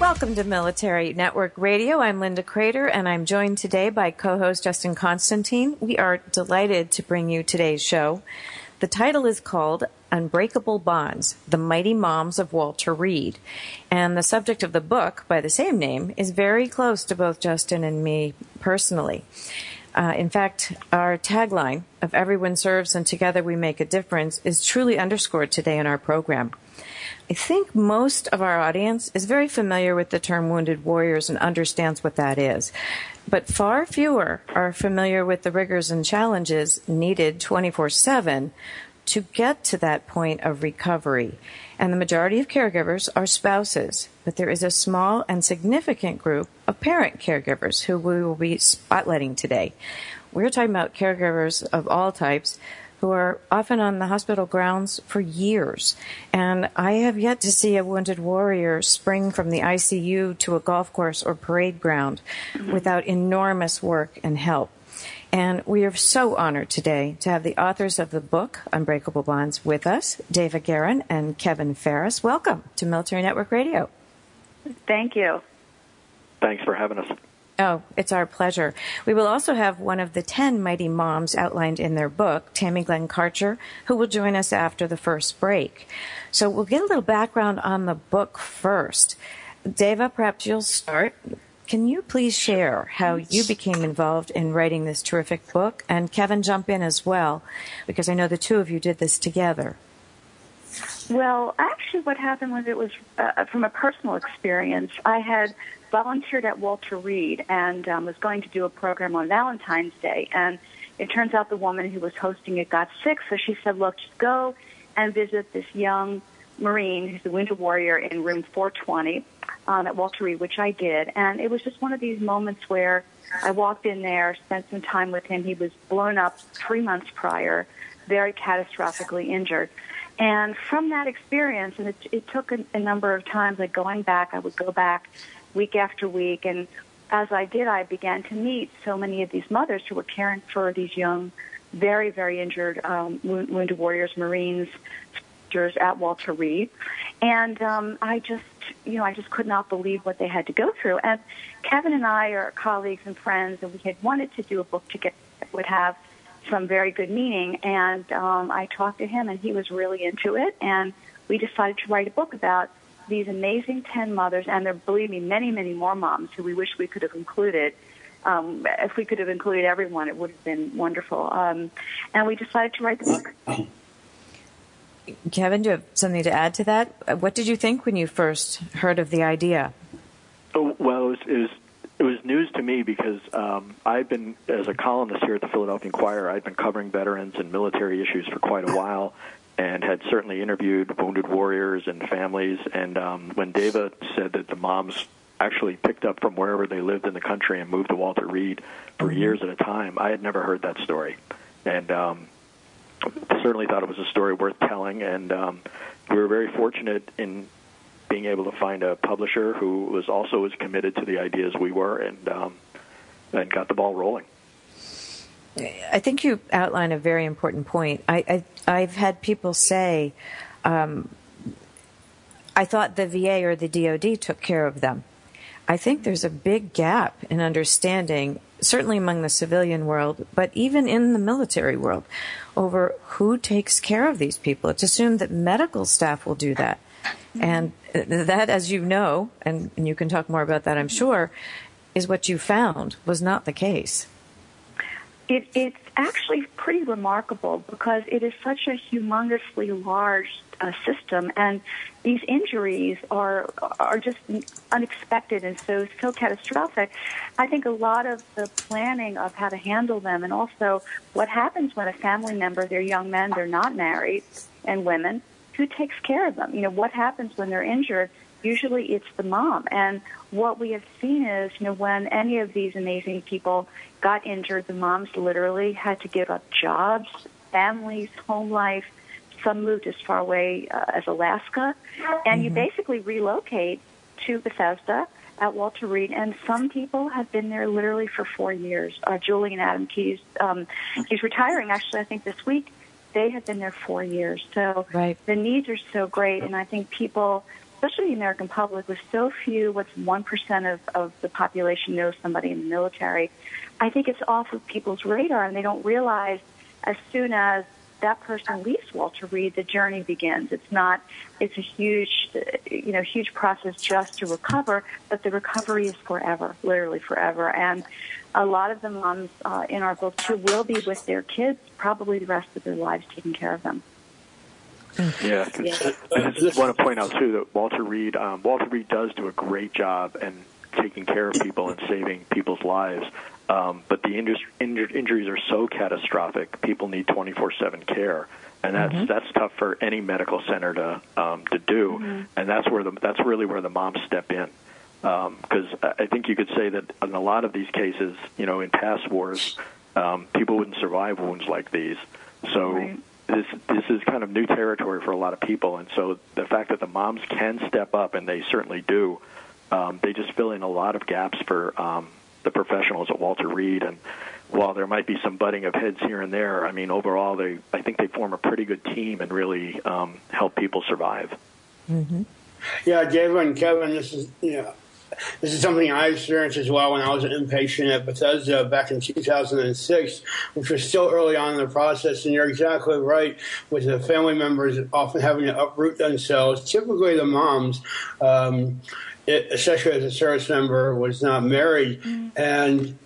Welcome to Military Network Radio. I'm Linda Kreter, and I'm joined today by co-host Justin Constantine. We are delighted to bring you today's show. The title is called Unbreakable Bonds, The Mighty Moms of Walter Reed. And the subject of the book, by the same name, is very close to both Justin and me personally. Uh, in fact, our tagline of Everyone Serves and Together We Make a Difference is truly underscored today in our program. I think most of our audience is very familiar with the term wounded warriors and understands what that is. But far fewer are familiar with the rigors and challenges needed 24 7 to get to that point of recovery. And the majority of caregivers are spouses, but there is a small and significant group of parent caregivers who we will be spotlighting today. We're talking about caregivers of all types who are often on the hospital grounds for years. And I have yet to see a wounded warrior spring from the ICU to a golf course or parade ground without enormous work and help. And we are so honored today to have the authors of the book, Unbreakable Bonds, with us, Dava Guerin and Kevin Ferris. Welcome to Military Network Radio. Thank you. Thanks for having us. Oh, it's our pleasure. We will also have one of the 10 mighty moms outlined in their book, Tammy Glenn Karcher, who will join us after the first break. So we'll get a little background on the book first. Dava, perhaps you'll start. Can you please share how you became involved in writing this terrific book? And Kevin, jump in as well, because I know the two of you did this together. Well, actually, what happened was it was uh, from a personal experience. I had volunteered at Walter Reed and um, was going to do a program on Valentine's Day. And it turns out the woman who was hosting it got sick, so she said, look, just go and visit this young Marine who's a wounded warrior in room 420 um, at Walter Reed, which I did. And it was just one of these moments where I walked in there, spent some time with him. He was blown up three months prior, very catastrophically injured. And from that experience, and it, it took a, a number of times, like going back, I would go back week after week. And as I did, I began to meet so many of these mothers who were caring for these young, very, very injured um, wounded warriors, Marines, at Walter Reed. And um, I just, you know, I just could not believe what they had to go through. And Kevin and I are colleagues and friends, and we had wanted to do a book together that would have some very good meaning. And um, I talked to him, and he was really into it. And we decided to write a book about these amazing 10 mothers, and there, believe me, many, many more moms who we wish we could have included. Um, if we could have included everyone, it would have been wonderful. Um, and we decided to write the book. Kevin, do you have something to add to that? What did you think when you first heard of the idea? Oh, well, it was, it was it was news to me because um, I've been, as a columnist here at the Philadelphia Inquirer, I've been covering veterans and military issues for quite a while, and had certainly interviewed wounded warriors and families. And um, when Dava said that the moms actually picked up from wherever they lived in the country and moved to Walter Reed for mm-hmm. years at a time, I had never heard that story, and um, certainly thought it was a story worth telling. And um, we were very fortunate in being able to find a publisher who was also as committed to the ideas we were, and um, and got the ball rolling. I think you outline a very important point. I, I have had people say, um, "I thought the VA or the DoD took care of them." I think there's a big gap in understanding, certainly among the civilian world, but even in the military world, over who takes care of these people. It's assumed that medical staff will do that. And that, as you know, and, and you can talk more about that, I'm sure, is what you found was not the case. It, it's actually pretty remarkable because it is such a humongously large uh, system, and these injuries are are just unexpected and so so catastrophic. I think a lot of the planning of how to handle them, and also what happens when a family member, they're young men, they're not married, and women, who takes care of them? You know, what happens when they're injured? Usually it's the mom. And what we have seen is, you know, when any of these amazing people got injured, the moms literally had to give up jobs, families, home life. Some moved as far away uh, as Alaska. And mm-hmm. you basically relocate to Bethesda at Walter Reed, and some people have been there literally for four years. Uh, Julian Adam Keys, um, he's retiring actually, I think this week. They have been there four years. So right. the needs are so great, and I think people, especially the American public, with so few, what's 1% of, of the population knows somebody in the military, I think it's off of people's radar, and they don't realize as soon as that person leaves Walter Reed, the journey begins. It's not, it's a huge, you know, huge process just to recover, but the recovery is forever, literally forever. And a lot of the moms uh, in our book too will be with their kids probably the rest of their lives taking care of them. Yeah, yeah. I just want to point out too that Walter Reed, um, Walter Reed does do a great job and taking care of people and saving people's lives. Um, but the inju- inju- injuries are so catastrophic, people need 24/7 care, and that's mm-hmm. that's tough for any medical center to um, to do. Mm-hmm. And that's where the that's really where the moms step in, because um, I think you could say that in a lot of these cases, you know, in past wars, um, people wouldn't survive wounds like these. So. Right. This this is kind of new territory for a lot of people, and so the fact that the moms can step up, and they certainly do, um, they just fill in a lot of gaps for um, the professionals at Walter Reed. And while there might be some butting of heads here and there, I mean, overall, they I think they form a pretty good team and really um, help people survive. Mm-hmm. Yeah, Dava and Kevin, this is you know. This is something I experienced as well when I was an inpatient at Bethesda back in 2006, which was still early on in the process. And you're exactly right with the family members often having to uproot themselves. Typically, the moms, um, especially as a service member, was not married. Mm-hmm. And,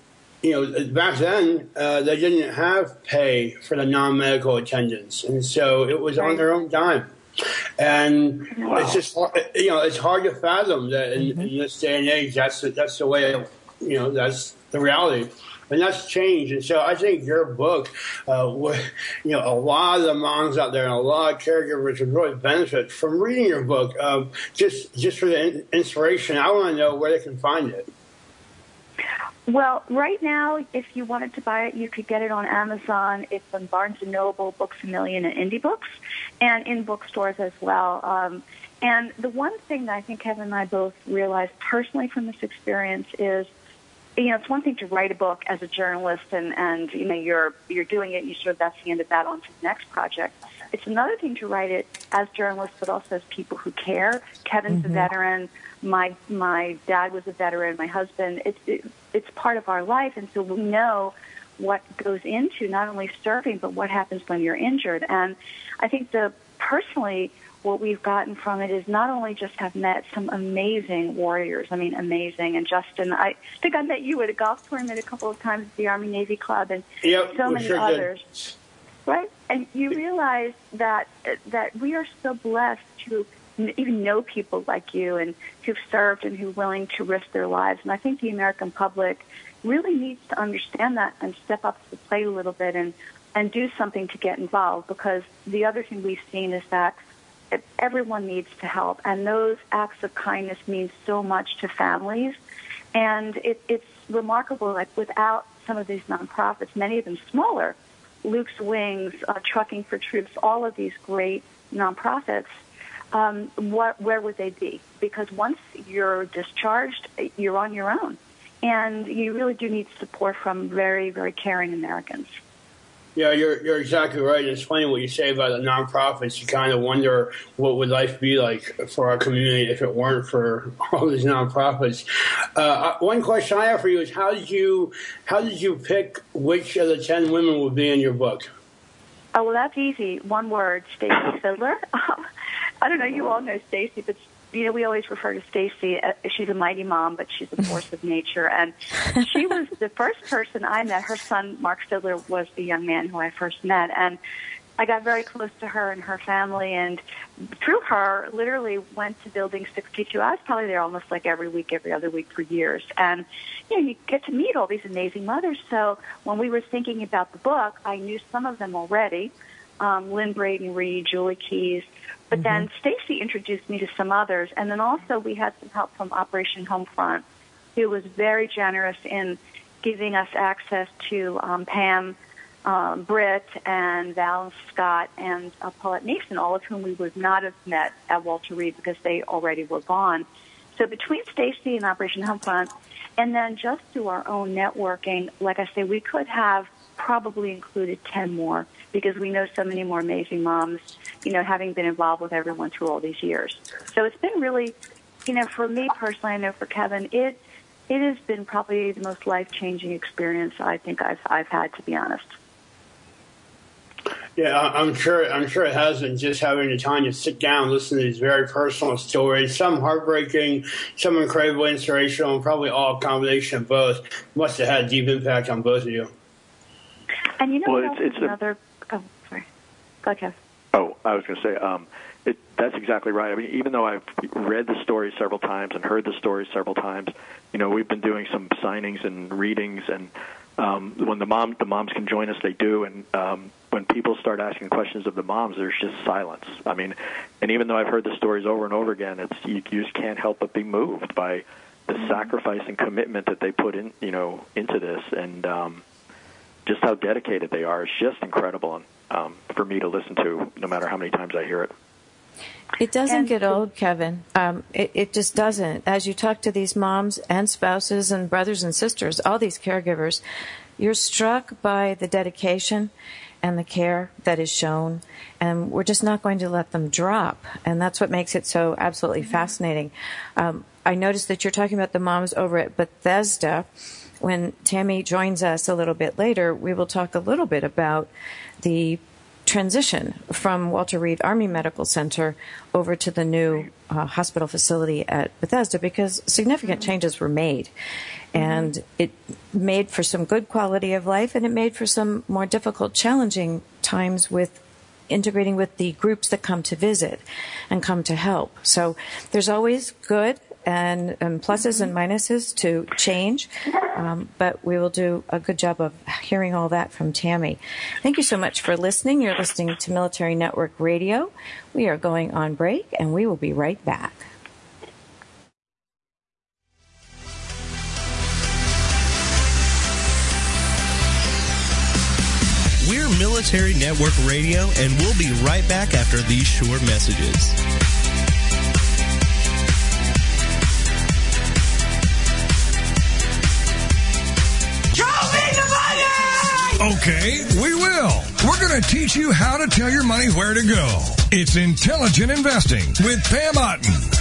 you know, back then, uh, they didn't have pay for the non medical attendants. And so it was on their own dime. And wow. it's just, you know, it's hard to fathom that in, mm-hmm. in this day and age, that's the, that's the way, you know, that's the reality and that's changed. And so I think your book, uh, would, you know, a lot of the moms out there and a lot of caregivers would really benefit from reading your book. Um, just just for the inspiration, I want to know where they can find it. Well, right now, if you wanted to buy it, you could get it on Amazon. It's on Barnes and Noble, Books a Million, and Indie Books, and in bookstores as well. Um, and the one thing that I think Kevin and I both realized personally from this experience is you know, it's one thing to write a book as a journalist and, and, you know, you're, you're doing it you sort of, that's the end of that on to the next project. It's another thing to write it as journalists, but also as people who care. Kevin's mm-hmm. a veteran. My, my dad was a veteran. My husband, it's, it, it's part of our life. And so we know what goes into not only serving, but what happens when you're injured. And I think the, personally, what we've gotten from it is not only just have met some amazing warriors, I mean, amazing. And Justin, I think I met you at a golf tournament a couple of times at the Army Navy Club and yep, so many sure others. Did. Right? And you realize that, that we are so blessed to even know people like you and who've served and who are willing to risk their lives. And I think the American public really needs to understand that and step up to the plate a little bit and, and do something to get involved because the other thing we've seen is that everyone needs to help, and those acts of kindness mean so much to families. And it, it's remarkable, like without some of these nonprofits, many of them smaller, Luke's Wings, uh, Trucking for Troops, all of these great nonprofits, um, what, where would they be? Because once you're discharged, you're on your own. And you really do need support from very, very caring Americans. Yeah, you're you're exactly right. It's funny what you say about the nonprofits. You kind of wonder what would life be like for our community if it weren't for all these nonprofits. Uh, one question I have for you is how did you how did you pick which of the ten women would be in your book? Oh well, that's easy. One word: Stacy Fidler. I don't know. You all know Stacy, but you know, we always refer to Stacy. Uh, she's a mighty mom, but she's a force of nature. And she was the first person I met. Her son, Mark Fidler, was the young man who I first met. And I got very close to her and her family, and through her, literally went to Building 62. I was probably there almost like every week, every other week for years. And, you know, you get to meet all these amazing mothers. So when we were thinking about the book, I knew some of them already. Um, Lynn Braden Reed, Julie Keys. But mm-hmm. then Stacy introduced me to some others, and then also we had some help from Operation Homefront, who was very generous in giving us access to um, Pam um, Britt and Val Scott and uh, Paulette Mason, all of whom we would not have met at Walter Reed because they already were gone. So between Stacy and Operation Homefront, and then just through our own networking, like I say, we could have probably included 10 more because we know so many more amazing moms, you know, having been involved with everyone through all these years. So it's been really, you know, for me personally, I know for Kevin, it, it has been probably the most life-changing experience I think I've, I've had, to be honest. Yeah, I'm sure. I'm sure it hasn't. Just having the time to sit down, listen to these very personal stories, some heartbreaking, some incredibly inspirational, and probably all a combination of both. Must have had a deep impact on both of you. And you know well, it's, it's another. A, oh, sorry. Go ahead. Oh, I was going to say. Um, it, that's exactly right. I mean, even though I've read the story several times and heard the story several times, you know, we've been doing some signings and readings, and um, when the mom the moms can join us, they do, and um, when people start asking questions of the moms, there's just silence. I mean, and even though I've heard the stories over and over again, it's you, you just can't help but be moved by the mm-hmm. sacrifice and commitment that they put in, you know, into this, and um, just how dedicated they are. is just incredible, and um, for me to listen to, no matter how many times I hear it. It doesn't and, get old, Kevin. Um, it, it just doesn't. As you talk to these moms and spouses and brothers and sisters, all these caregivers, you're struck by the dedication and the care that is shown, and we're just not going to let them drop. And that's what makes it so absolutely mm-hmm. fascinating. Um, I noticed that you're talking about the moms over at Bethesda. When Tammy joins us a little bit later, we will talk a little bit about the transition from Walter Reed Army Medical Center over to the new uh, hospital facility at Bethesda because significant mm-hmm. changes were made. And it made for some good quality of life and it made for some more difficult, challenging times with integrating with the groups that come to visit and come to help. So there's always good and, and pluses and mm-hmm. minuses to change, mm-hmm. um, but we will do a good job of hearing all that from Tammy. Thank you so much for listening. You're listening to Military Network Radio. We are going on break, and we will be right back. We're Military Network Radio, and we'll be right back after these short messages. Okay, we will. We're going to teach you how to tell your money where to go. It's intelligent investing with Pam Otten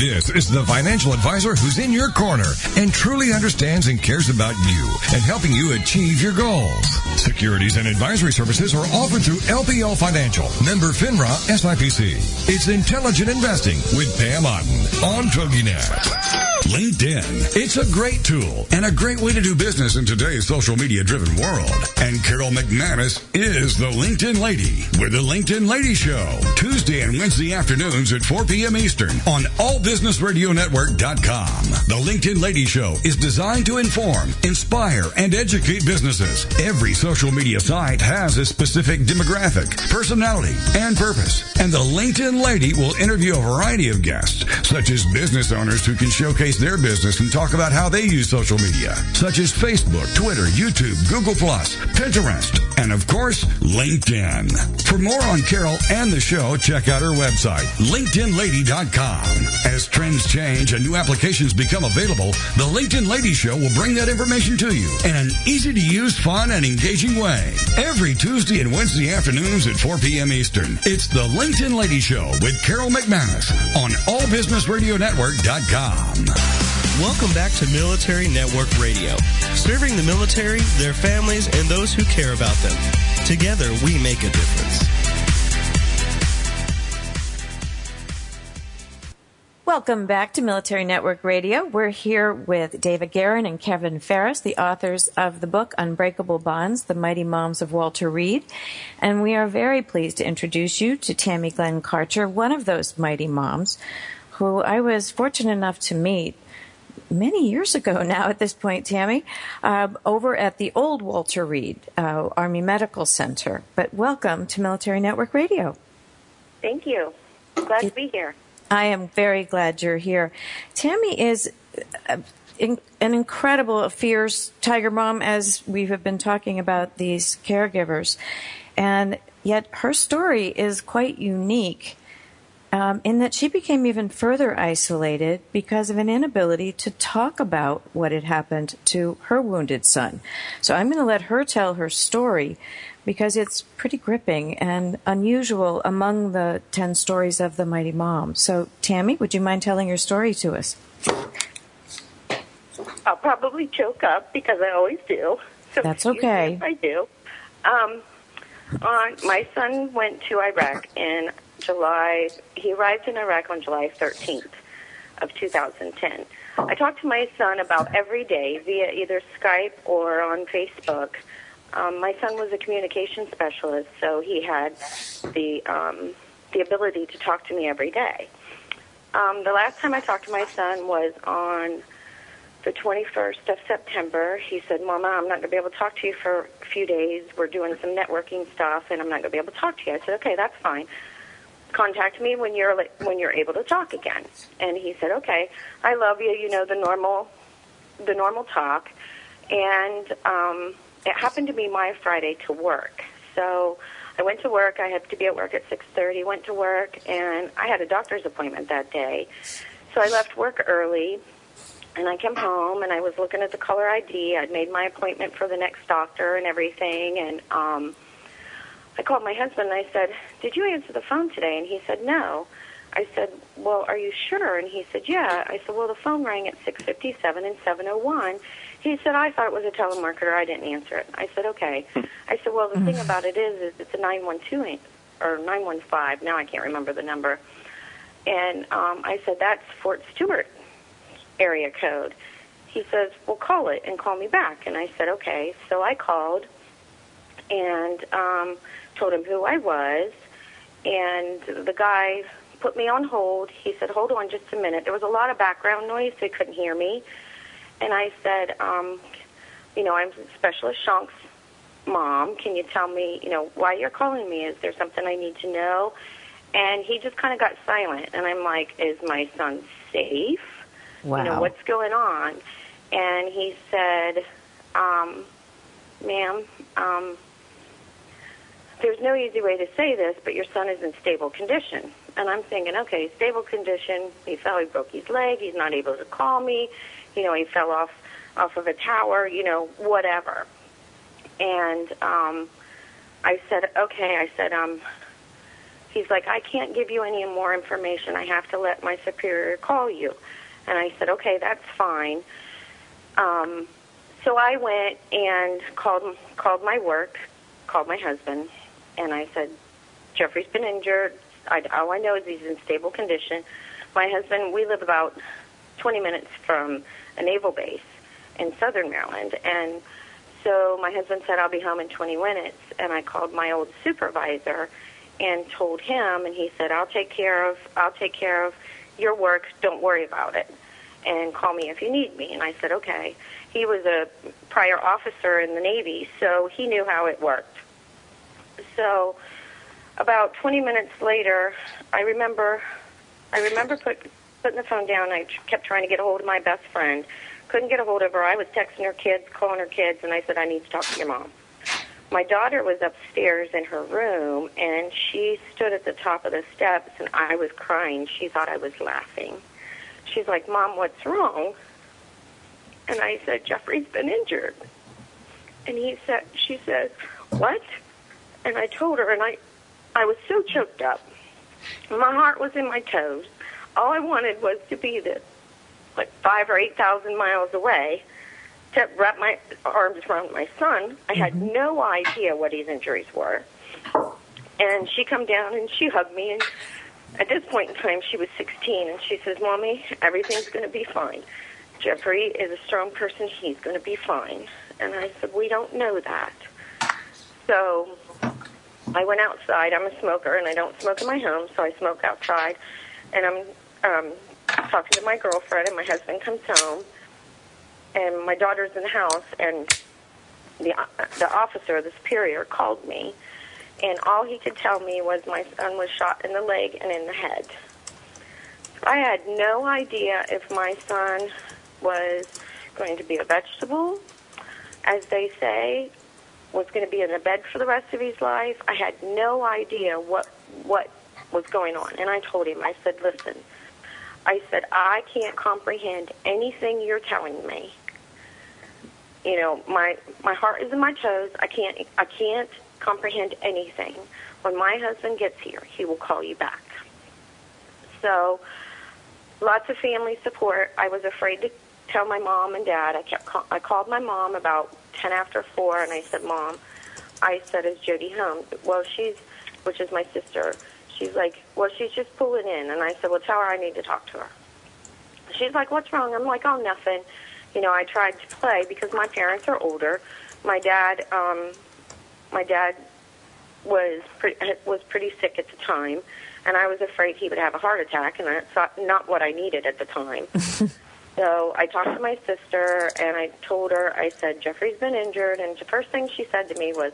This is the financial advisor who's in your corner and truly understands and cares about you and helping you achieve your goals. Securities and advisory services are offered through LPL Financial, member FINRA SIPC. It's intelligent investing with Pam Otten on TogiNet. LinkedIn. It's a great tool and a great way to do business in today's social media driven world. And Carol McManus is the LinkedIn Lady with the LinkedIn Lady Show. Tuesday and Wednesday afternoons at 4 p.m. Eastern on allbusinessradionetwork.com. The LinkedIn Lady Show is designed to inform, inspire, and educate businesses. Every social media site has a specific demographic, personality, and purpose. And the LinkedIn Lady will interview a variety of guests, such as business owners who can showcase their business and talk about how they use social media, such as Facebook, Twitter, YouTube, Google+, Pinterest, and of course, LinkedIn. For more on Carol and the show, check out her website, linkedinlady.com. As trends change and new applications become available, the LinkedIn Ladies Show will bring that information to you in an easy to use, fun, and engaging way. Every Tuesday and Wednesday afternoons at 4 p.m. Eastern, it's the LinkedIn Ladies Show with Carol McManus on allbusinessradionetwork.com. Welcome back to Military Network Radio, serving the military, their families, and those who care about them. Together, we make a difference. Welcome back to Military Network Radio. We're here with Dava Guerin and Kevin Ferris, the authors of the book Unbreakable Bonds, The Mighty Moms of Walter Reed. And we are very pleased to introduce you to Tammy Glenn Karcher, one of those mighty moms, who I was fortunate enough to meet many years ago now at this point, Tammy, uh, over at the old Walter Reed uh, Army Medical Center. But welcome to Military Network Radio. Thank you. Glad to be here. I am very glad you're here. Tammy is uh, an incredible, fierce tiger mom, as we have been talking about these caregivers. And yet her story is quite unique um, in that she became even further isolated because of an inability to talk about what had happened to her wounded son. So I'm going to let her tell her story because it's pretty gripping and unusual among the 10 stories of the Mighty Mom. So, Tammy, would you mind telling your story to us? I'll probably choke up because I always do. So That's okay. I do. Um, on, my son went to Iraq in July. He arrived in Iraq on July 13th of 2010. I talked to my son about every day via either Skype or on Facebook um, my son was a communication specialist, so he had the um, the ability to talk to me every day. Um, the last time I talked to my son was on the 21st of September. He said, "Mama, I'm not going to be able to talk to you for a few days. We're doing some networking stuff, and I'm not going to be able to talk to you." I said, "Okay, that's fine. Contact me when you're when you're able to talk again." And he said, "Okay, I love you. You know the normal the normal talk." And um, it happened to be my Friday to work. So I went to work. I had to be at work at 6:30. Went to work, and I had a doctor's appointment that day. So I left work early, and I came home, and I was looking at the caller ID. I'd made my appointment for the next doctor and everything, and um, I called my husband. and I said, "Did you answer the phone today?" And he said, "No." I said, "Well, are you sure?" And he said, "Yeah." I said, "Well, the phone rang at 6:57 and 7:01." He said, I thought it was a telemarketer. I didn't answer it. I said, okay. I said, well, the thing hmm. about it is, is it's a 912 or 915. Now I can't remember the number. And um, I said, that's Fort Stewart area code. He says, well, call it and call me back. And I said, okay. So I called and um, told him who I was. And the guy put me on hold. He said, hold on just a minute. There was a lot of background noise, so he couldn't hear me and I said, um, you know, I'm Specialist Shank's mom. Can you tell me, you know, why you're calling me? Is there something I need to know? And he just kind of got silent. And I'm like, is my son safe? Wow. You know, what's going on? And he said, um, ma'am, um, there's no easy way to say this, but your son is in stable condition. And I'm thinking, okay, stable condition. He fell, he broke his leg. He's not able to call me you know, he fell off off of a tower, you know, whatever. And um, I said, okay. I said, um, he's like, I can't give you any more information. I have to let my superior call you. And I said, okay, that's fine. Um, so I went and called called my work, called my husband, and I said, Jeffrey's been injured. I, all I know is he's in stable condition. My husband, we live about 20 minutes from a naval base in southern Maryland. And so my husband said, I'll be home in 20 minutes. And I called my old supervisor and told him, and he said, I'll take care of, I'll take care of your work. Don't worry about it. And call me if you need me. And I said, okay. He was a prior officer in the Navy, so he knew how it worked. So about 20 minutes later, I remember, I remember put, putting the phone down. I kept trying to get a hold of my best friend. Couldn't get a hold of her. I was texting her kids, calling her kids, and I said, I need to talk to your mom. My daughter was upstairs in her room, and she stood at the top of the steps, and I was crying. She thought I was laughing. She's like, Mom, what's wrong? And I said, Jeffrey's been injured. And he said, she said, what? And I told her, and I, I was so choked up. My heart was in my toes all I wanted was to be this, like five or eight thousand miles away, to wrap my arms around my son. I had mm-hmm. no idea what his injuries were. And she come down and she hugged me and at this point in time, she was 16, and she says, Mommy, everything's going to be fine. Jeffrey is a strong person. He's going to be fine. And I said, We don't know that. So I went outside. I'm a smoker, and I don't smoke in my home, so I smoke outside. And I'm um, talking to my girlfriend, and my husband comes home, and my daughter's in the house, and the the officer, the superior, called me, and all he could tell me was my son was shot in the leg and in the head. I had no idea if my son was going to be a vegetable, as they say, was going to be in a bed for the rest of his life. I had no idea what what was going on, and I told him. I said, "Listen," I said, "I can't comprehend anything you're telling me. You know, my my heart is in my toes. I can't I can't comprehend anything. When my husband gets here, he will call you back." So, lots of family support. I was afraid to tell my mom and dad. I kept call- I called my mom about 10 after 4 and I said, "Mom, I said is Jody home?" Well, she's which is my sister. She's like, "Well, she's just pulling in." And I said, "Well, tell her I need to talk to her." She's like, "What's wrong?" I'm like, "Oh, nothing." You know, I tried to play because my parents are older. My dad um my dad was pretty, was pretty sick at the time, and I was afraid he would have a heart attack, and that's not, not what I needed at the time. So I talked to my sister and I told her, I said, Jeffrey's been injured. And the first thing she said to me was,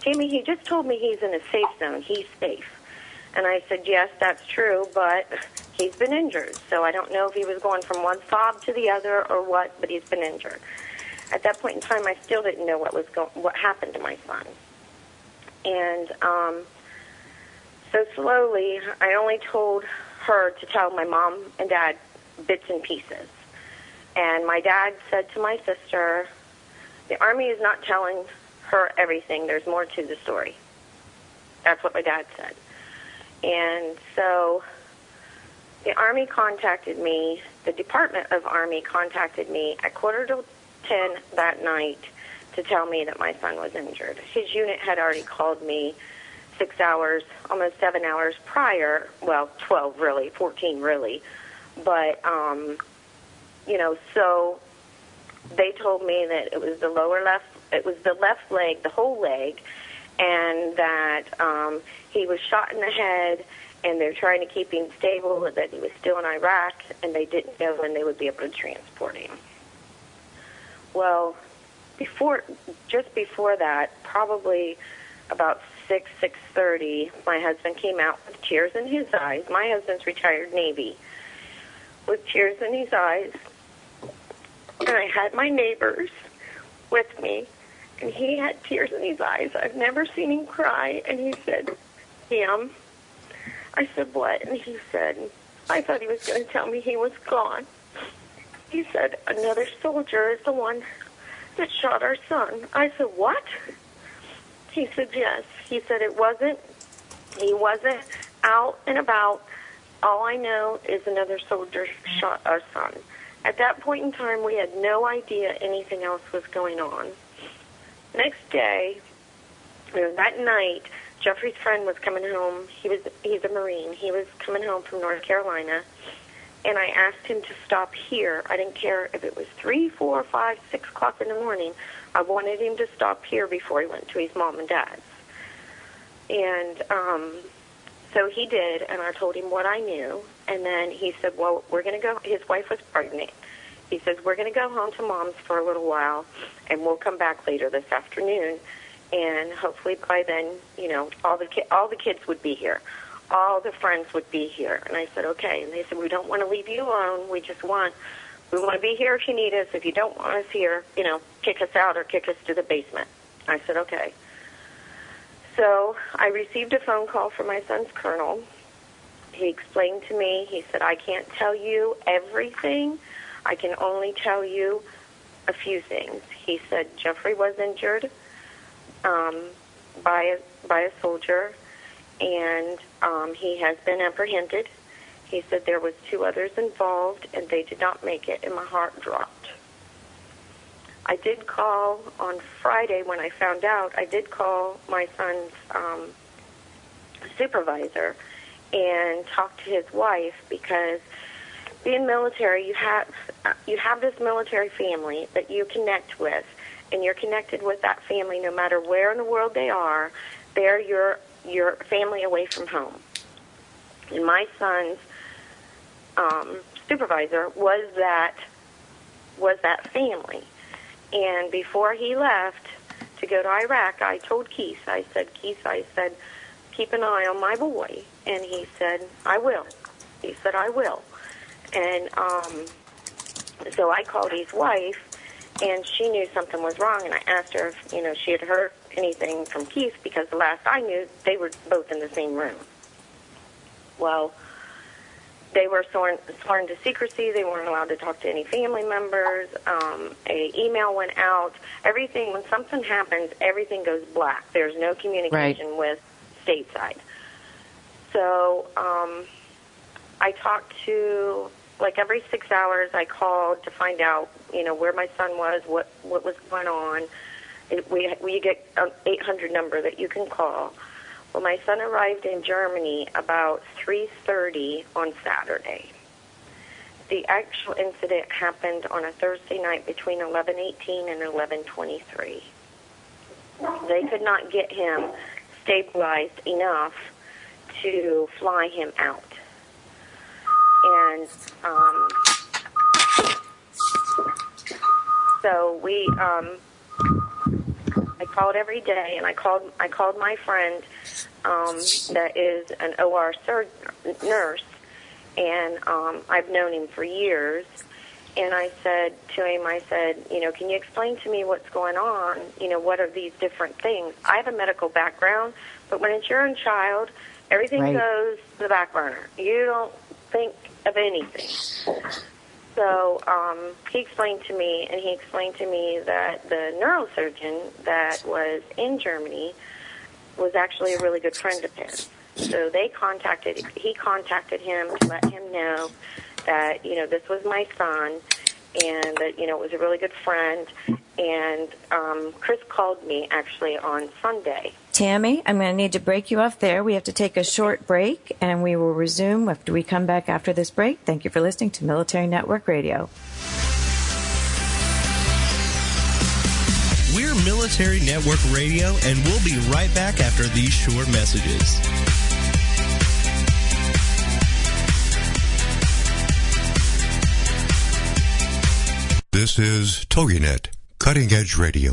Tammy, he just told me he's in a safe zone. He's safe. And I said, yes, that's true, but he's been injured. So I don't know if he was going from one fob to the other or what, but he's been injured. At that point in time, I still didn't know what was going, what happened to my son. And um, so slowly, I only told her to tell my mom and dad bits and pieces. And my dad said to my sister, the Army is not telling her everything. There's more to the story. That's what my dad said. And so the Army contacted me, the Department of Army contacted me at quarter to 10 that night to tell me that my son was injured. His unit had already called me six hours, almost seven hours prior, well, 12 really, 14 really, but um, you know, so they told me that it was the lower left, it was the left leg, the whole leg, and that um, he was shot in the head, and they're trying to keep him stable, that he was still in Iraq, and they didn't know when they would be able to transport him. Well, before, just before that, probably about six six thirty, my husband came out with tears in his eyes. My husband's retired Navy with tears in his eyes. And I had my neighbors with me, and he had tears in his eyes. I've never seen him cry. And he said, Pam, I said, what? And he said, I thought he was going to tell me he was gone. He said, another soldier is the one that shot our son. I said, what? He said, yes. He said it wasn't, he wasn't out and about all I know is another soldier shot our son. At that point in time, we had no idea anything else was going on. Next day, that night, Jeffrey's friend was coming home. He was he's a Marine. He was coming home from North Carolina, and I asked him to stop here. I didn't care if it was three, four, five, six o'clock in the morning. I wanted him to stop here before he went to his mom and dad's. And um, so he did, and I told him what I knew. And then he said, well, we're going to go. His wife was pregnant. He says, we're going to go home to mom's for a little while, and we'll come back later this afternoon. And hopefully by then, you know, all the ki- all the kids would be here. All the friends would be here. And I said, okay. And they said, we don't want to leave you alone. We just want, we want to be here if you need us. If you don't want us here, you know, kick us out or kick us to the basement. I said, okay. So I received a phone call from my son's colonel. He explained to me, he said, I can't tell you everything. I can only tell you a few things. He said Jeffrey was injured um, by, a, by a soldier, and um, he has been apprehended. He said there was two others involved, and they did not make it, and my heart dropped. I did call on Friday when I found out. I did call my son's um, supervisor, and talk to his wife because being military, you have you have this military family that you connect with, and you're connected with that family no matter where in the world they are. They're your your family away from home. And my son's um, supervisor was that was that family. And before he left to go to Iraq, I told Keith, I said, Keith, I said, keep an eye on my boy. And he said, I will. He said, I will. And um, so I called his wife, and she knew something was wrong. And I asked her if you know she had heard anything from Keith because the last I knew they were both in the same room. Well, they were sworn sworn to secrecy. They weren't allowed to talk to any family members. Um, a email went out. Everything when something happens, everything goes black. There's no communication Right. with stateside. So um, I talked to like every six hours. I called to find out you know where my son was, what what was going on. It, we we get an 800 number that you can call. Well, my son arrived in Germany about 3:30 on Saturday. The actual incident happened on a Thursday night between 11:18 and 11:23. They could not get him stabilized enough to fly him out, and um, so we. Um, I called every day, and I called. I called my friend um, that is an OR surg- nurse, and um, I've known him for years. And I said to him, I said, you know, can you explain to me what's going on? You know, what are these different things? I have a medical background, but when it's your own child, everything Right. goes to the back burner. You don't think of anything. So um, he explained to me, and he explained to me that the neurosurgeon that was in Germany was actually a really good friend of his. So they contacted, he contacted him to let him know that you know this was my son, and that you know it was a really good friend. And um, Chris called me actually on Sunday. Tammy, I'm going to need to break you off there. We have to take a short break and we will resume after we come back after this break. Thank you for listening to Military Network Radio. We're Military Network Radio, and we'll be right back after these short messages. This is TogiNet, Cutting Edge Radio.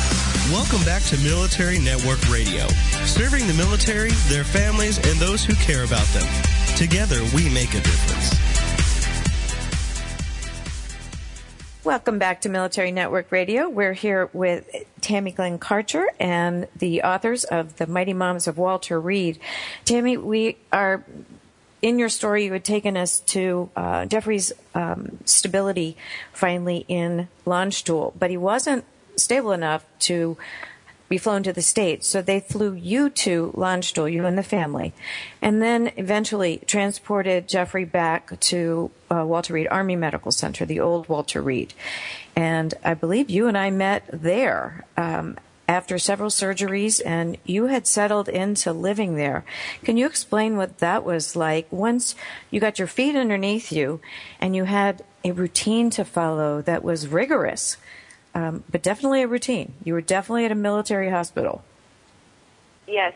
Welcome back to Military Network Radio, serving the military, their families, and those who care about them. Together, we make a difference. Welcome back to Military Network Radio. We're here with Tammy Glenn Karcher and the authors of The Mighty Moms of Walter Reed. Tammy, we are in your story, you had taken us to uh, Jeffrey's um, stability finally in Landstuhl, but he wasn't stable enough to be flown to the States. So they flew you to Landstuhl, you and the family, and then eventually transported Jeffrey back to uh, Walter Reed Army Medical Center, the old Walter Reed. And I believe you and I met there um, after several surgeries, and you had settled into living there. Can you explain what that was like once you got your feet underneath you and you had a routine to follow that was rigorous? Um, but definitely a routine. You were definitely at a military hospital. Yes.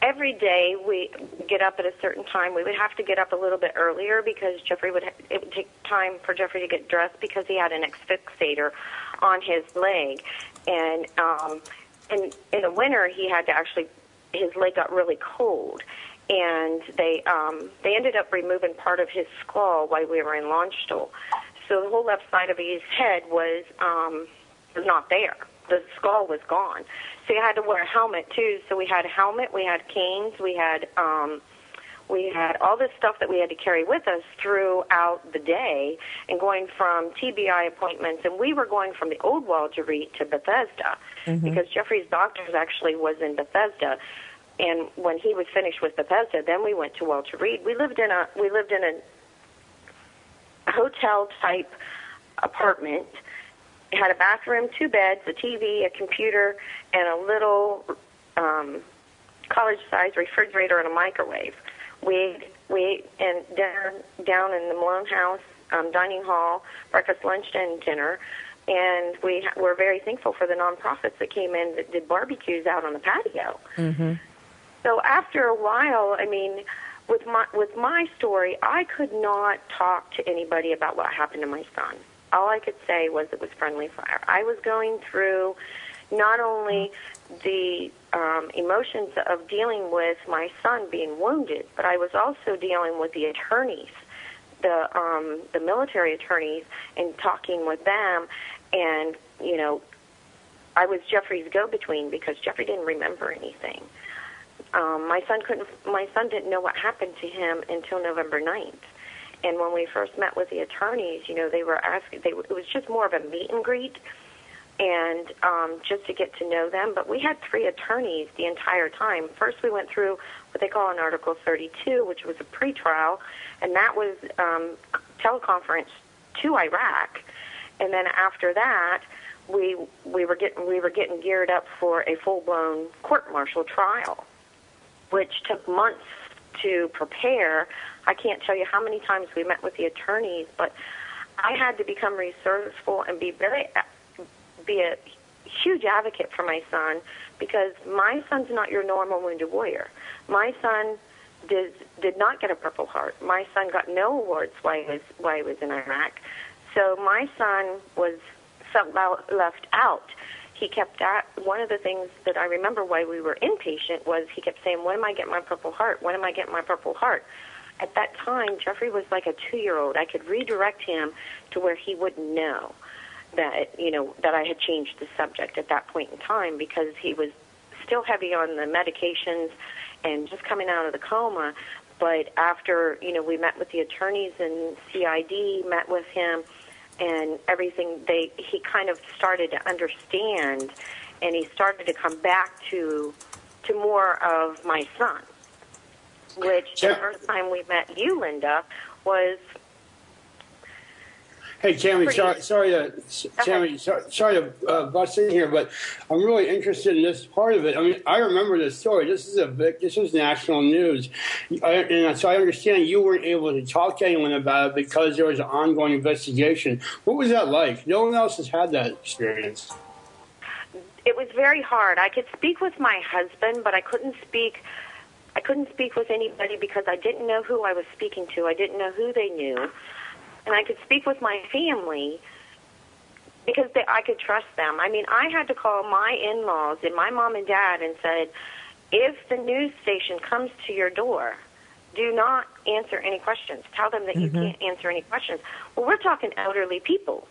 Every day we get up at a certain time. We would have to get up a little bit earlier because Jeffrey would. Ha- it would take time for Jeffrey to get dressed because he had an asphyxiator on his leg, and um, and in the winter he had to actually. His leg got really cold, and they um, they ended up removing part of his skull while we were in Landstuhl. So the whole left side of his head was um, was not there. The skull was gone. So you had to wear a helmet too. So we had a helmet, we had canes, we had um, we had all this stuff that we had to carry with us throughout the day, and going from TBI appointments, and we were going from the old Walter Reed to Bethesda mm-hmm. because Jeffrey's doctors actually was in Bethesda. And when he was finished with Bethesda, then we went to Walter Reed. We lived in a we lived in a hotel type apartment it had a bathroom, two beds, a TV, a computer, and a little um, college-sized refrigerator and a microwave. We we ate and dinner down in the Malone House um, dining hall, breakfast, lunch, and dinner. And we were very thankful for the nonprofits that came in that did barbecues out on the patio. Mm-hmm. So after a while, I mean, with my with my story, I could not talk to anybody about what happened to my son all I could say was it was friendly fire. I was going through not only the um, emotions of dealing with my son being wounded, but I was also dealing with the attorneys, the um, the military attorneys, and talking with them, and you know, I was Jeffrey's go-between because Jeffrey didn't remember anything. Um, my son couldn't. My son didn't know what happened to him until November 9th. And when we first met with the attorneys, you know, they were asking. They it was just more of a meet and greet, and um, just to get to know them. But we had three attorneys the entire time. First, we went through what they call an Article 32, which was a pretrial, and that was um, teleconference to Iraq. And then after that, we we were getting we were getting geared up for a full blown court martial trial, which took months to prepare I can't tell you how many times we met with the attorneys, but I had to become resourceful and be very be a huge advocate for my son because my son's not your normal wounded warrior. My son did did not get a Purple Heart. My son got no awards while he was while he was in Iraq. So my son was felt left out. He kept that. One of the things that I remember why we were inpatient was he kept saying, "When am I getting my Purple Heart? When am I getting my Purple Heart?" At that time, Jeffrey was like a two-year-old. I could redirect him to where he wouldn't know that you know that I had changed the subject at that point in time because he was still heavy on the medications and just coming out of the coma. But after you know we met with the attorneys and CID met with him and everything, they he kind of started to understand and he started to come back to to more of my son which the first time we met you, Linda, was. Hey, Tammy, sorry, sorry to, Tammy, sorry, sorry to uh, bust in here, but I'm really interested in this part of it. I mean, I remember this story. This is a big, this is national news, I, and so I understand you weren't able to talk to anyone about it because there was an ongoing investigation. What was that like? No one else has had that experience. It was very hard. I could speak with my husband, but I couldn't speak I couldn't speak with anybody because I didn't know who I was speaking to. I didn't know who they knew. And I could speak with my family, because they, I could trust them. I mean, I had to call my in-laws and my mom and dad and said, if the news station comes to your door, do not answer any questions. Tell them that Mm-hmm. you can't answer any questions. Well, we're talking elderly people.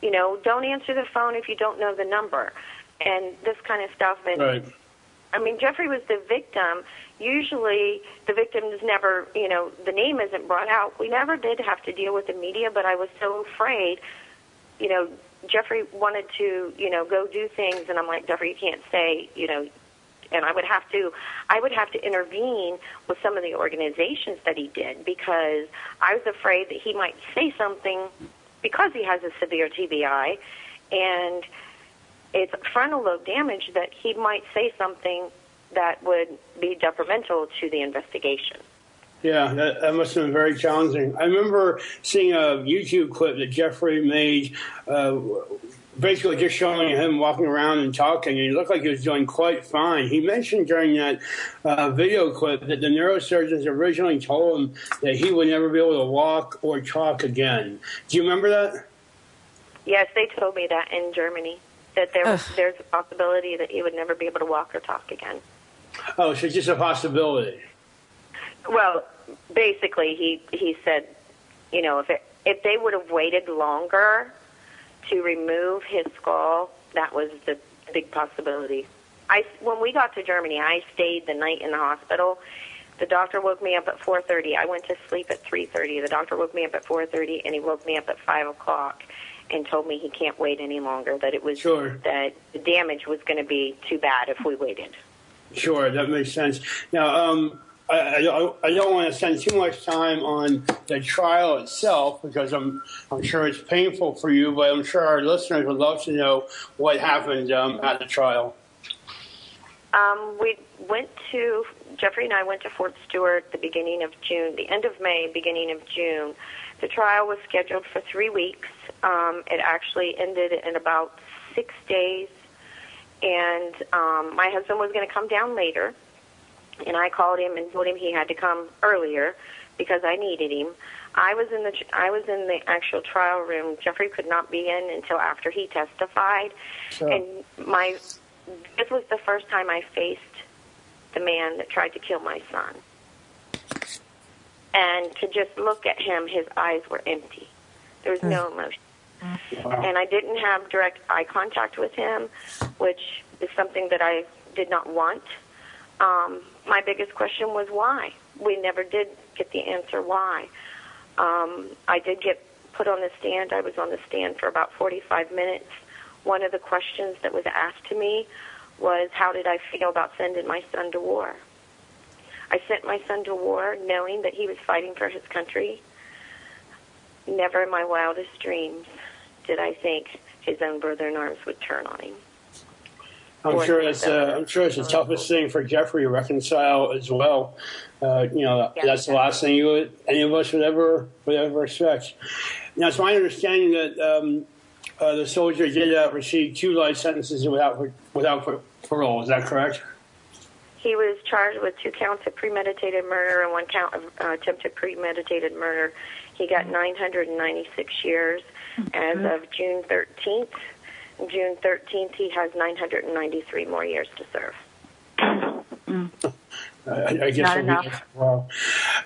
You know, don't answer the phone if you don't know the number, and this kind of stuff. And Right. I mean, Jeffrey was the victim. Usually, the victim is never, you know, the name isn't brought out. We never did have to deal with the media, but I was so afraid. You know, Jeffrey wanted to, you know, go do things, and I'm like, Jeffrey, you can't say, you know, and I would have to, I would have to intervene with some of the organizations that he did because I was afraid that he might say something because he has a severe TBI, and it's frontal lobe damage that he might say something that would be detrimental to the investigation. Yeah, that, that must have been very challenging. I remember seeing a YouTube clip that Jeffrey made, uh, basically just showing him walking around and talking, and he looked like he was doing quite fine. He mentioned during that uh, video clip that the neurosurgeons originally told him that he would never be able to walk or talk again. Do you remember that? Yes, they told me that in Germany that there was, there's a possibility that he would never be able to walk or talk again. Oh, so it's just a possibility. Well, basically, he he said, you know, if it, if they would have waited longer to remove his skull, that was the big possibility. I when we got to Germany, I stayed the night in the hospital. The doctor woke me up at 4:30. I went to sleep at 3:30. The doctor woke me up at 4:30, and he woke me up at five o'clock and told me he can't wait any longer. That it was Sure. that the damage was going to be too bad if we waited. Sure, that makes sense. Now, um, I, I, I don't want to spend too much time on the trial itself because I'm I'm sure it's painful for you, but I'm sure our listeners would love to know what happened um, at the trial. Um, we went to Jeffrey and I went to Fort Stewart the beginning of June, the end of May, beginning of June. The trial was scheduled for three weeks. Um, it actually ended in about six days, and um, my husband was going to come down later, and I called him and told him he had to come earlier because I needed him. I was in the I was in the actual trial room. Jeffrey could not be in until after he testified, Sure. and my this was the first time I faced the man that tried to kill my son. And to just look at him, his eyes were empty. There was no emotion. And I didn't have direct eye contact with him, which is something that I did not want. Um, my biggest question was why. We never did get the answer why. Um, I did get put on the stand. I was on the stand for about 45 minutes. One of the questions that was asked to me was, How did I feel about sending my son to war? I sent my son to war knowing that he was fighting for his country. Never in my wildest dreams did I think his own brother in arms would turn on him. I'm sure it's uh, I'm sure it's the toughest thing for Jeffrey to reconcile as well. Uh, you know, Yeah. that's the last thing you would, any of us would ever would ever expect. Now, it's my understanding that um, uh, the soldier did uh, receive two life sentences without without parole. Is that correct? He was charged with two counts of premeditated murder and one count of uh, attempted premeditated murder. He got 996 years. As of June 13th, June 13th, he has 993 more years to serve. I, I guess Not enough. Wow.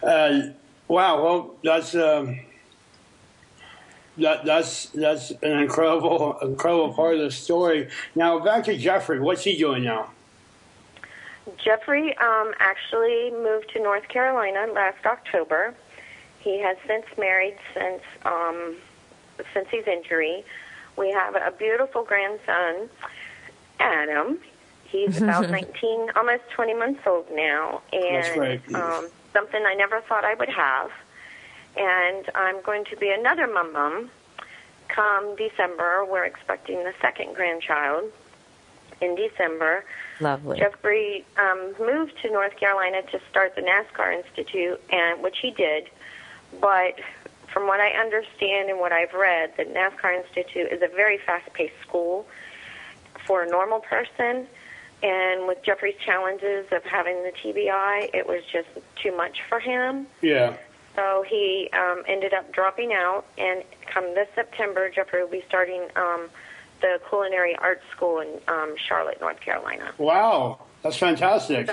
Uh, wow. Well, that's um, that that's that's an incredible incredible part of the story. Now back to Jeffrey. What's he doing now? Jeffrey um, actually moved to North Carolina last October. He has since married since um, since his injury. We have a beautiful grandson, Adam. He's about 19, almost 20 months old now, and great. um, something I never thought I would have. And I'm going to be another mum mum come December. We're expecting the second grandchild in December. Lovely. Jeffrey um, moved to North Carolina to start the NASCAR Institute, and which he did. But from what I understand and what I've read, the NASCAR Institute is a very fast-paced school for a normal person. And with Jeffrey's challenges of having the TBI, it was just too much for him. Yeah. so he um, ended up dropping out, and come this September, Jeffrey will be starting um, the culinary arts school in um, Charlotte, North Carolina. Wow, that's fantastic.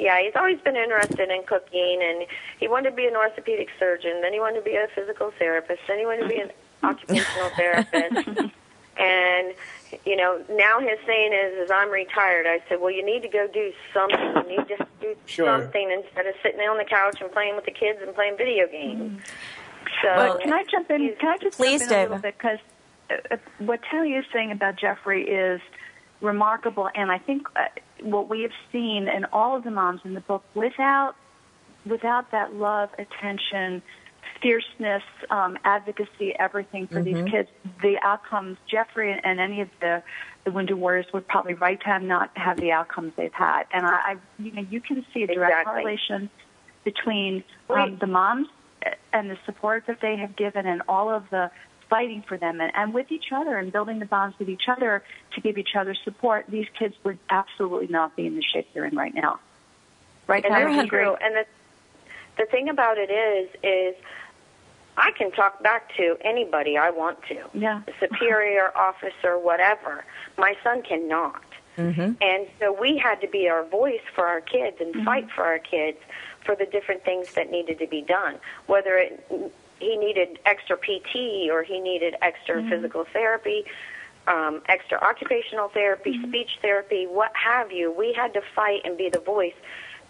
Yeah, he's always been interested in cooking, and he wanted to be an orthopedic surgeon. Then he wanted to be a physical therapist. Then he wanted to be an occupational therapist. And you know, now his saying is, "Is I'm retired." I said, "Well, you need to go do something. You need to do Sure. something instead of sitting on the couch and playing with the kids and playing video games." So, But can I jump in? Can I just Please, jump in a little bit because uh, uh, what Tony is saying about Jeffrey is remarkable, and I think uh, what we have seen in all of the moms in the book, without without that love, attention, fierceness, um, advocacy, everything for these kids, the outcomes, Jeffrey and any of the the Wounded Warriors would probably right time not have the outcomes they've had. And I, I you know, you can see a direct Exactly. correlation between um, the moms and the support that they have given and all of the fighting for them and, and with each other and building the bonds with each other to give each other support, these kids would absolutely not be in the shape they're in right now. Right, and Tara? that's true. And the the thing about it is, is I can talk back to anybody I want to, Yeah. superior, officer, whatever. My son cannot. Mm-hmm. And so we had to be our voice for our kids and Mm-hmm. fight for our kids for the different things that needed to be done. Whether it, he needed extra PT or he needed extra Mm-hmm. physical therapy, um, extra occupational therapy, Mm-hmm. speech therapy, what have you. We had to fight and be the voice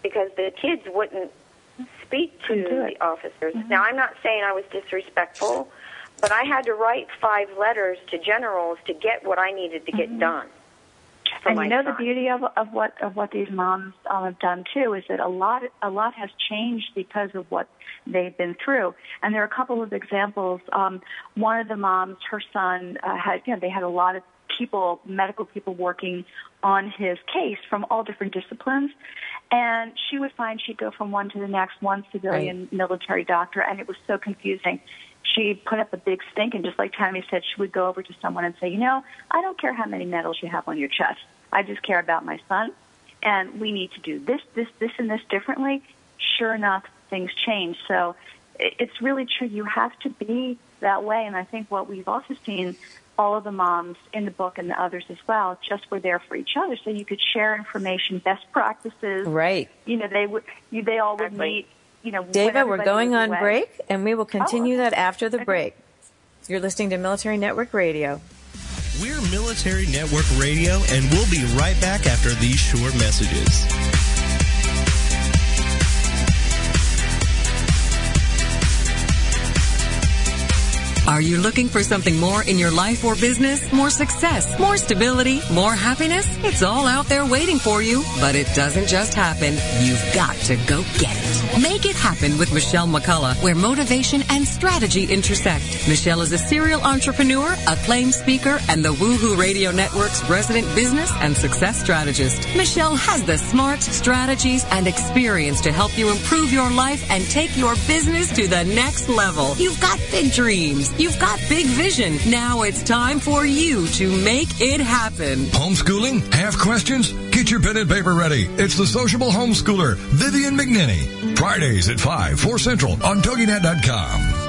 because the kids wouldn't speak to Couldn't do it. the officers. Now, I'm not saying I was disrespectful, but I had to write five letters to generals to get what I needed to get done. For and my you know son. the beauty of of what of what these moms um, have done too is that a lot a lot has changed because of what they've been through. And there are a couple of examples. Um, one of the moms, her son uh, had you know they had a lot of people, medical people working on his case from all different disciplines. And she would find she'd go from one to the next, one civilian military doctor, and it was so confusing she put up a big stink and just like Tammy said, she would go over to someone and say, you know, I don't care how many medals you have on your chest. I just care about my son and we need to do this, this, this, and this differently. Sure enough, things change. So it's really true. You have to be that way. And I think what we've also seen, all of the moms in the book and the others as well, just were there for each other. So you could share information, best practices. Right. You know, they would, you, they all would Exactly. meet, you know, Dava, we're going on away. break, and we will oh, continue okay. that after the Okay. break. You're listening to Military Network Radio. We're Military Network Radio, and we'll be right back after these short messages. Are you looking for something more in your life or business? More success, more stability, more happiness? It's all out there waiting for you, but it doesn't just happen. You've got to go get it. Make it happen with Michelle McCullough, where motivation and strategy intersect. Michelle is a serial entrepreneur, acclaimed speaker, and the Woohoo Radio Network's resident business and success strategist. Michelle has the smarts, strategies, and experience to help you improve your life and take your business to the next level. You've got big dreams. You've got big vision. Now it's time for you to make it happen. Homeschooling? Have questions? Get your pen and paper ready. It's the sociable homeschooler, Vivian McNinney. Fridays at 5, 4 Central on TogiNet.com.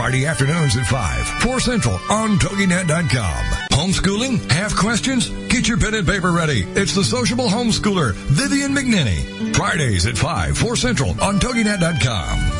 Friday afternoons at 5, 4 Central on TogiNet.com. Homeschooling? Have questions? Get your pen and paper ready. It's the sociable homeschooler, Vivian McNinney. Fridays at 5, 4 Central on TogiNet.com.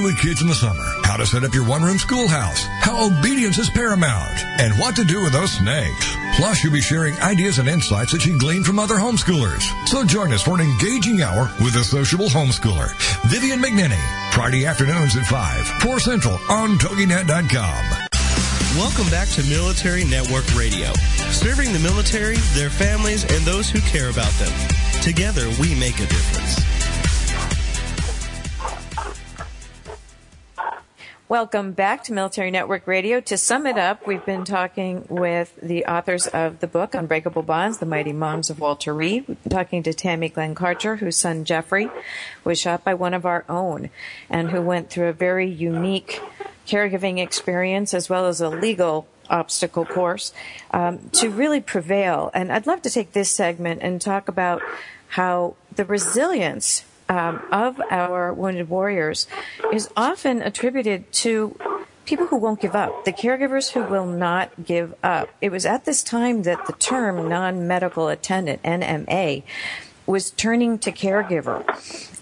with kids in the summer? How to set up your one-room schoolhouse? How obedience is paramount? And what to do with those snakes? Plus, you'll be sharing ideas and insights that she gleaned from other homeschoolers. So join us for an engaging hour with a sociable homeschooler, Vivian McNinney. Friday afternoons at 5, 4 Central on TogiNet.com. Welcome back to Military Network Radio, serving the military, their families, and those who care about them. Together, we make a difference. Welcome back to Military Network Radio. To sum it up, we've been talking with the authors of the book Unbreakable Bonds, The Mighty Moms of Walter Reed. We've been talking to Tammy Glenn Karcher, whose son Jeffrey was shot by one of our own and who went through a very unique caregiving experience as well as a legal obstacle course um, to really prevail. And I'd love to take this segment and talk about how the resilience um, of our wounded warriors is often attributed to people who won't give up, the caregivers who will not give up. It was at this time that the term non medical attendant, NMA, was turning to caregiver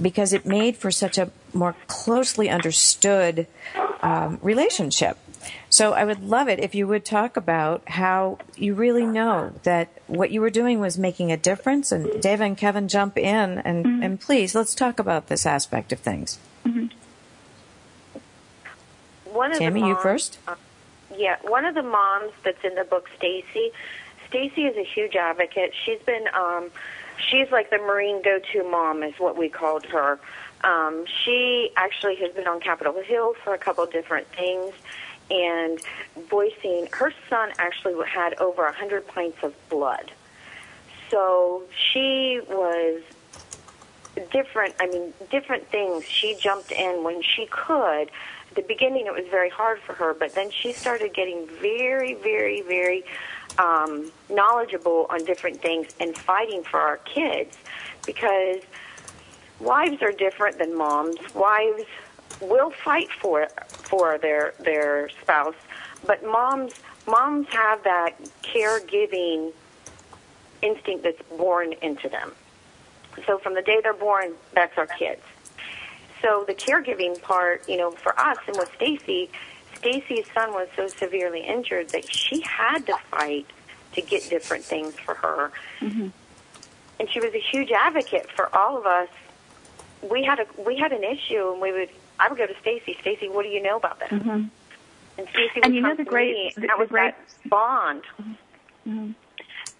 because it made for such a more closely understood um, relationship. So I would love it if you would talk about how you really know that what you were doing was making a difference. And Dava and Kevin jump in and, mm-hmm. and please let's talk about this aspect of things. Mm-hmm. One of Tammy, moms, you first. Uh, yeah, one of the moms that's in the book, Stacy. Stacy is a huge advocate. She's been, um, she's like the Marine go-to mom, is what we called her. Um, she actually has been on Capitol Hill for a couple different things and voicing her son actually had over a hundred pints of blood. So she was different. I mean, different things. She jumped in when she could. At the beginning, it was very hard for her, but then she started getting very, very, very um, knowledgeable on different things and fighting for our kids because wives are different than moms. Wives will fight for for their their spouse, but moms moms have that caregiving instinct that's born into them. So from the day they're born, that's our kids. So the caregiving part, you know, for us and with Stacy, Stacy's son was so severely injured that she had to fight to get different things for her. Mm-hmm. And she was a huge advocate for all of us. We had a we had an issue and we would I would go to Stacy. Stacy, what do you know about this? Mm-hmm. And Stacy would and you come know the to great, me, the, that the was great that bond. Mm-hmm.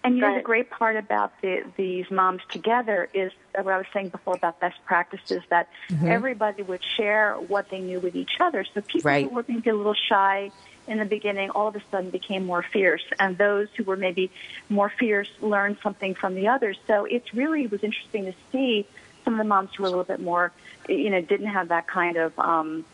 And you know the great part about the, these moms together is what I was saying before about best practices that mm-hmm. everybody would share what they knew with each other. So people right. who were maybe a little shy in the beginning all of a sudden became more fierce, and those who were maybe more fierce learned something from the others. So it really was interesting to see some of the moms who were a little bit more, you know, didn't have that kind of um,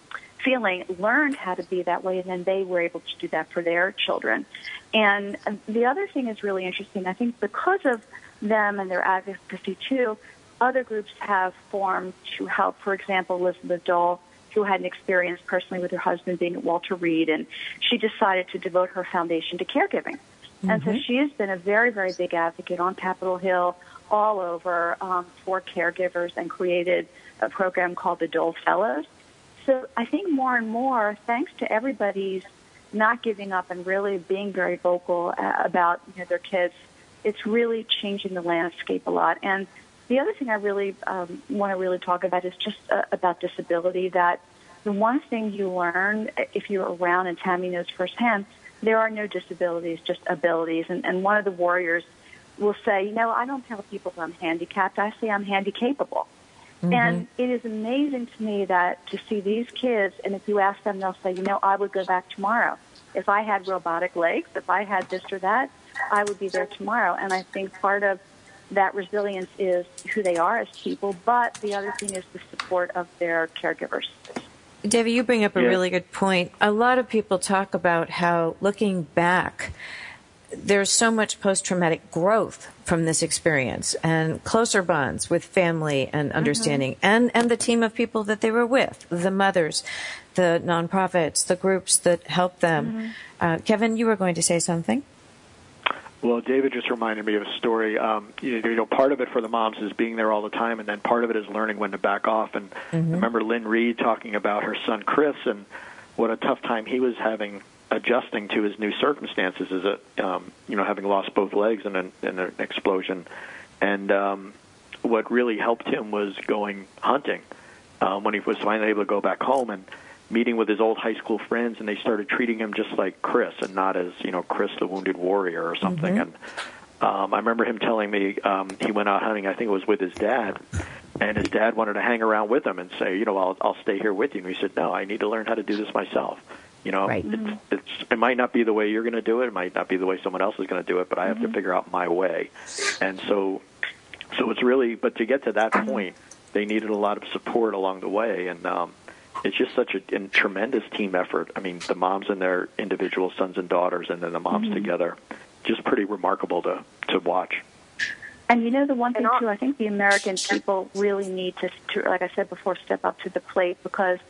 feeling, learned how to be that way, and then they were able to do that for their children. And the other thing is really interesting. I think because of them and their advocacy too, other groups have formed to help. For example, Elizabeth Dole, who had an experience personally with her husband being at Walter Reed, and she decided to devote her foundation to caregiving. Mm-hmm. And so mm-hmm. she has been a very, very big advocate on Capitol Hill, all over um, for caregivers and created a program called the Dole Fellows. So I think more and more, thanks to everybody's not giving up and really being very vocal uh, about you know, their kids, it's really changing the landscape a lot. And the other thing I really um, want to really talk about is just uh, about disability. That the one thing you learn if you're around, and Tammy knows firsthand, there are no disabilities, just abilities. And, and one of the warriors will say, you know, I don't tell people I'm handicapped. I say I'm handicapable. Mm-hmm. And it is amazing to me that to see these kids, and if you ask them, they'll say, you know, I would go back tomorrow. If I had robotic legs, if I had this or that, I would be there tomorrow. And I think part of that resilience is who they are as people, but the other thing is the support of their caregivers. Dava, you bring up a Yeah. really good point. A lot of people talk about how looking back, there's so much post traumatic growth from this experience and closer bonds with family and understanding and, and the team of people that they were with, the mothers, the nonprofits, the groups that helped them. Uh, Kevin, you were going to say something? Well, Dava just reminded me of a story. Um, you, know, you know, part of it for the moms is being there all the time, and then part of it is learning when to back off. And I remember Lynn Reed talking about her son Chris and what a tough time he was having adjusting to his new circumstances as a um, you know having lost both legs in an, in an explosion, and um, what really helped him was going hunting um, when he was finally able to go back home and meeting with his old high school friends, and they started treating him just like Chris and not as you know Chris the wounded warrior or something. And um, I remember him telling me um, he went out hunting. I think it was with his dad, and his dad wanted to hang around with him and say, you know, I'll I'll stay here with you. And he said, no, I need to learn how to do this myself. You know, Right. it's, it's it might not be the way you're going to do it. It might not be the way someone else is going to do it, but I have to mm-hmm. figure out my way. And so, so it's really. But to get to that mm-hmm. point, they needed a lot of support along the way, and um, it's just such a, a tremendous team effort. I mean, the moms and their individual sons and daughters, and then the moms mm-hmm. together. Just pretty remarkable to to watch. And you know the one thing too, I think the American people really need to, to, like I said before, step up to the plate because,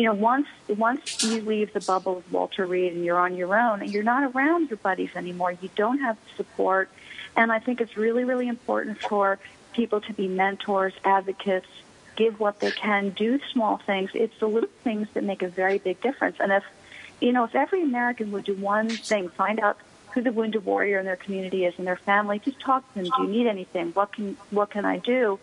you know, once once you leave the bubble of Walter Reed and you're on your own and you're not around your buddies anymore, you don't have support. And I think it's really, really important for people to be mentors, advocates, give what they can, do small things. It's the little things that make a very big difference. And if, you know, if every American would do one thing, find out who the wounded warrior in their community is and their family, just talk to them. Do you need anything? What can what can I do?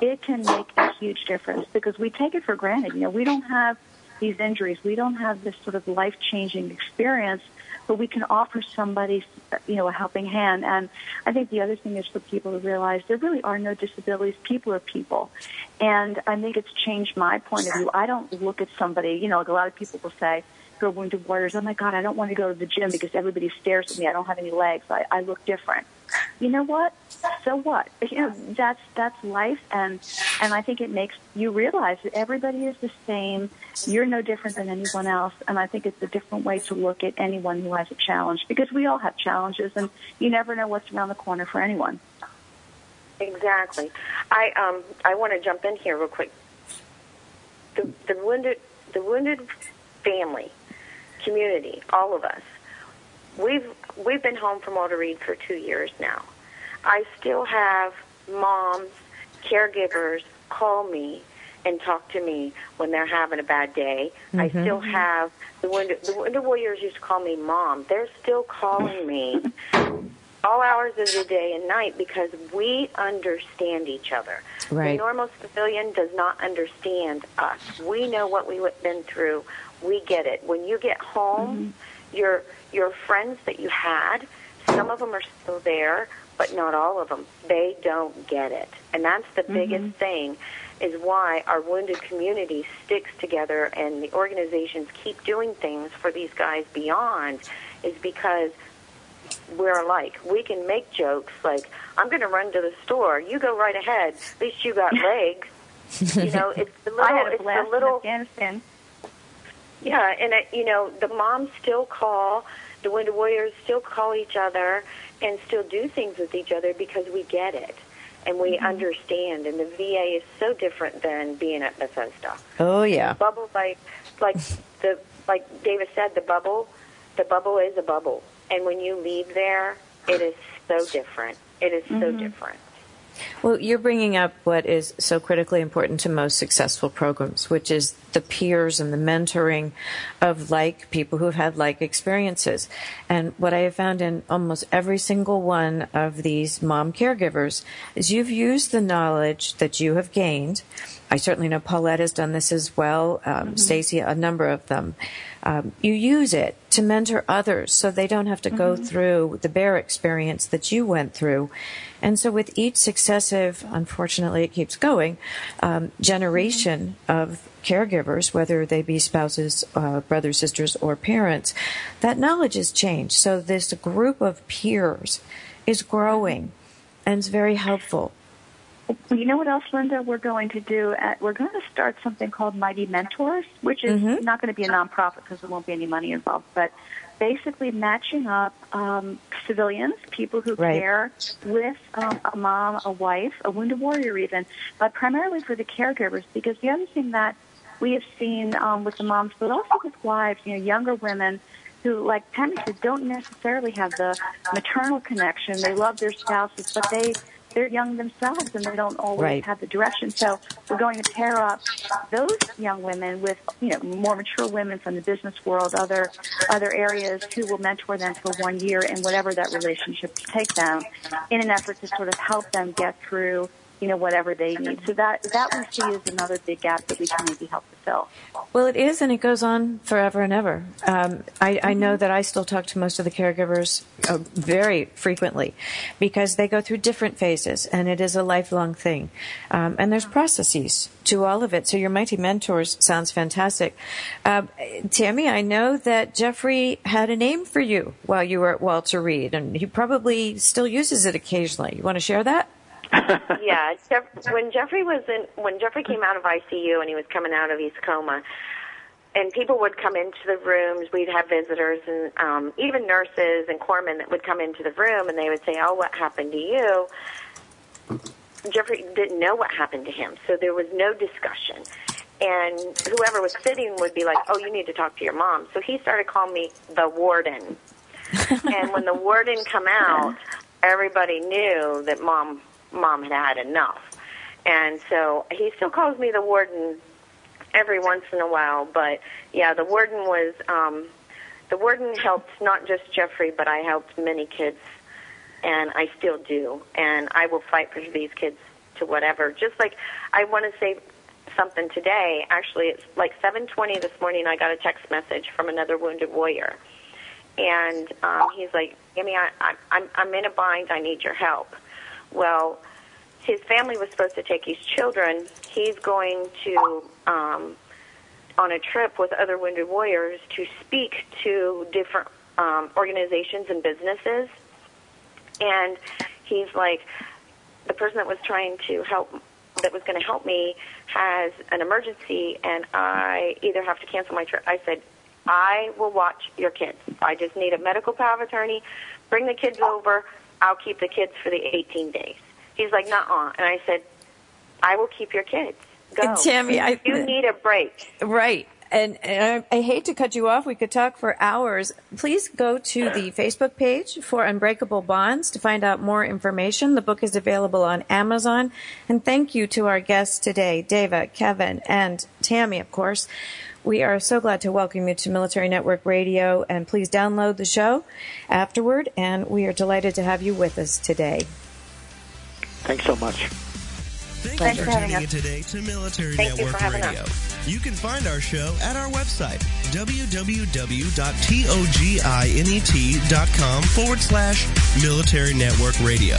It can make a huge difference because we take it for granted. You know, we don't have these injuries. We don't have this sort of life changing experience, but we can offer somebody, you know, a helping hand. And I think the other thing is for people to realize there really are no disabilities. People are people. And I think it's changed my point of view. I don't look at somebody, you know, like a lot of people will say, who are wounded warriors, oh my God, I don't want to go to the gym because everybody stares at me. I don't have any legs. I, I look different. You know what? So what? You know, that's that's life, and and I think it makes you realize that everybody is the same. You're no different than anyone else, and I think it's a different way to look at anyone who has a challenge because we all have challenges, and you never know what's around the corner for anyone. Exactly. I um I want to jump in here real quick. The the wounded the wounded family community, all of us. We've we've been home from Walter Reed for two years now. I still have moms, caregivers call me and talk to me when they're having a bad day. I Mhm. still have the Wounded, the Wounded Warriors used to call me mom. They're still calling me all hours of the day and night because we understand each other. The normal civilian does not understand us. We know what we've been through. We get it. When you get home, your your friends that you had, some of them are still there, but not all of them. They don't get it, and that's the biggest mm-hmm. thing. Is why our wounded community sticks together and the organizations keep doing things for these guys beyond, is because we're alike. We can make jokes like, "I'm going to run to the store. You go right ahead. At least you got legs." you know, it's the little, I had a it's blast the little, in Afghanistan. Yeah, and it, you know, the moms still call, the Wounded Warriors still call each other and still do things with each other because we get it and we mm-hmm. understand. And the VA is so different than being at Bethesda. Oh, yeah. Bubble, like, like the, like Dava said, the bubble, the bubble is a bubble, and when you leave there, it is so different. It is so mm-hmm. different. Well, you're bringing up what is so critically important to most successful programs, which is the peers and the mentoring of like people who have had like experiences. And what I have found in almost every single one of these mom caregivers is you've used the knowledge that you have gained. I certainly know Paulette has done this as well, um, Stacy, a number of them. Um, you use it to mentor others so they don't have to go through the bear experience that you went through. And so with each successive, unfortunately it keeps going, um, generation of caregivers, whether they be spouses, uh, brothers, sisters, or parents, that knowledge has changed. So this group of peers is growing and it's very helpful. You know what else, Linda? We're going to do. At, we're going to start something called Mighty Mentors, which is Mhm. not going to be a nonprofit because there won't be any money involved, but basically matching up um, civilians, people who Right. care, with um, a mom, a wife, a wounded warrior, even, but primarily for the caregivers. Because the other thing that we have seen um, with the moms, but also with wives, you know, younger women who, like Tammy said, don't necessarily have the maternal connection. They love their spouses, but they they're young themselves and they don't always Right. have the direction. So we're going to pair up those young women with you know more mature women from the business world, other other areas who will mentor them for one year in whatever that relationship take them, in an effort to sort of help them get through you know whatever they need. So that that we see is another big gap that we can maybe help to fill. Well, it is, and it goes on forever and ever. Um, I, I know that I still talk to most of the caregivers uh, very frequently because they go through different phases, and it is a lifelong thing. Um, and there's processes to all of it. So your Mighty Mentors sounds fantastic. Uh, Tammy, I know that Jeffrey had a name for you while you were at Walter Reed, and he probably still uses it occasionally. You want to share that? yeah, Jeff, when Jeffrey was in, when Jeffrey came out of ICU and he was coming out of East Coma, and people would come into the rooms. We'd have visitors and um, even nurses and corpsmen that would come into the room, and they would say, "Oh, what happened to you?" Jeffrey didn't know what happened to him, so there was no discussion. And whoever was sitting would be like, "Oh, you need to talk to your mom." So he started calling me the warden. and when the warden come out, everybody knew that mom mom had had enough. And so he still calls me the warden every once in a while, but yeah, the warden was um the warden helped not just Jeffrey, but I helped many kids and I still do. And I will fight for these kids to whatever. Just like I want to say something today. Actually, it's like 7:20 this morning. I got a text message from another wounded warrior, and um, he's like, "Amy, I, I, I'm I'm in a bind. I need your help." Well, his family was supposed to take his children. He's going to um, on a trip with other wounded warriors to speak to different um, organizations and businesses, and he's like, the person that was trying to help that was going to help me has an emergency and I either have to cancel my trip. I said, I will watch your kids. I just need a medical power of attorney. Bring the kids over. I'll keep the kids for the 18 days. He's like, nuh-uh. And I said, I will keep your kids. Go. Tammy, I- you need a break. Right. And, and I, I hate to cut you off. We could talk for hours. Please go to the Facebook page for Unbreakable Bonds to find out more information. The book is available on Amazon. And thank you to our guests today, Dava, Kevin, and Tammy, of course. We are so glad to welcome you to Military Network Radio. And please download the show afterward. And we are delighted to have you with us today. Thanks so much. Thank Thanks you for for having tuning us. in today to Military Thank you Network for Radio. us. You can find our show at our website, www.toginet.com forward slash Military Network Radio.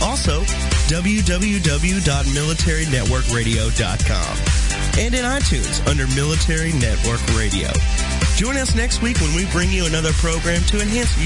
Also, www.militarynetworkradio.com. And in iTunes under Military Network Radio. Join us next week when we bring you another program to enhance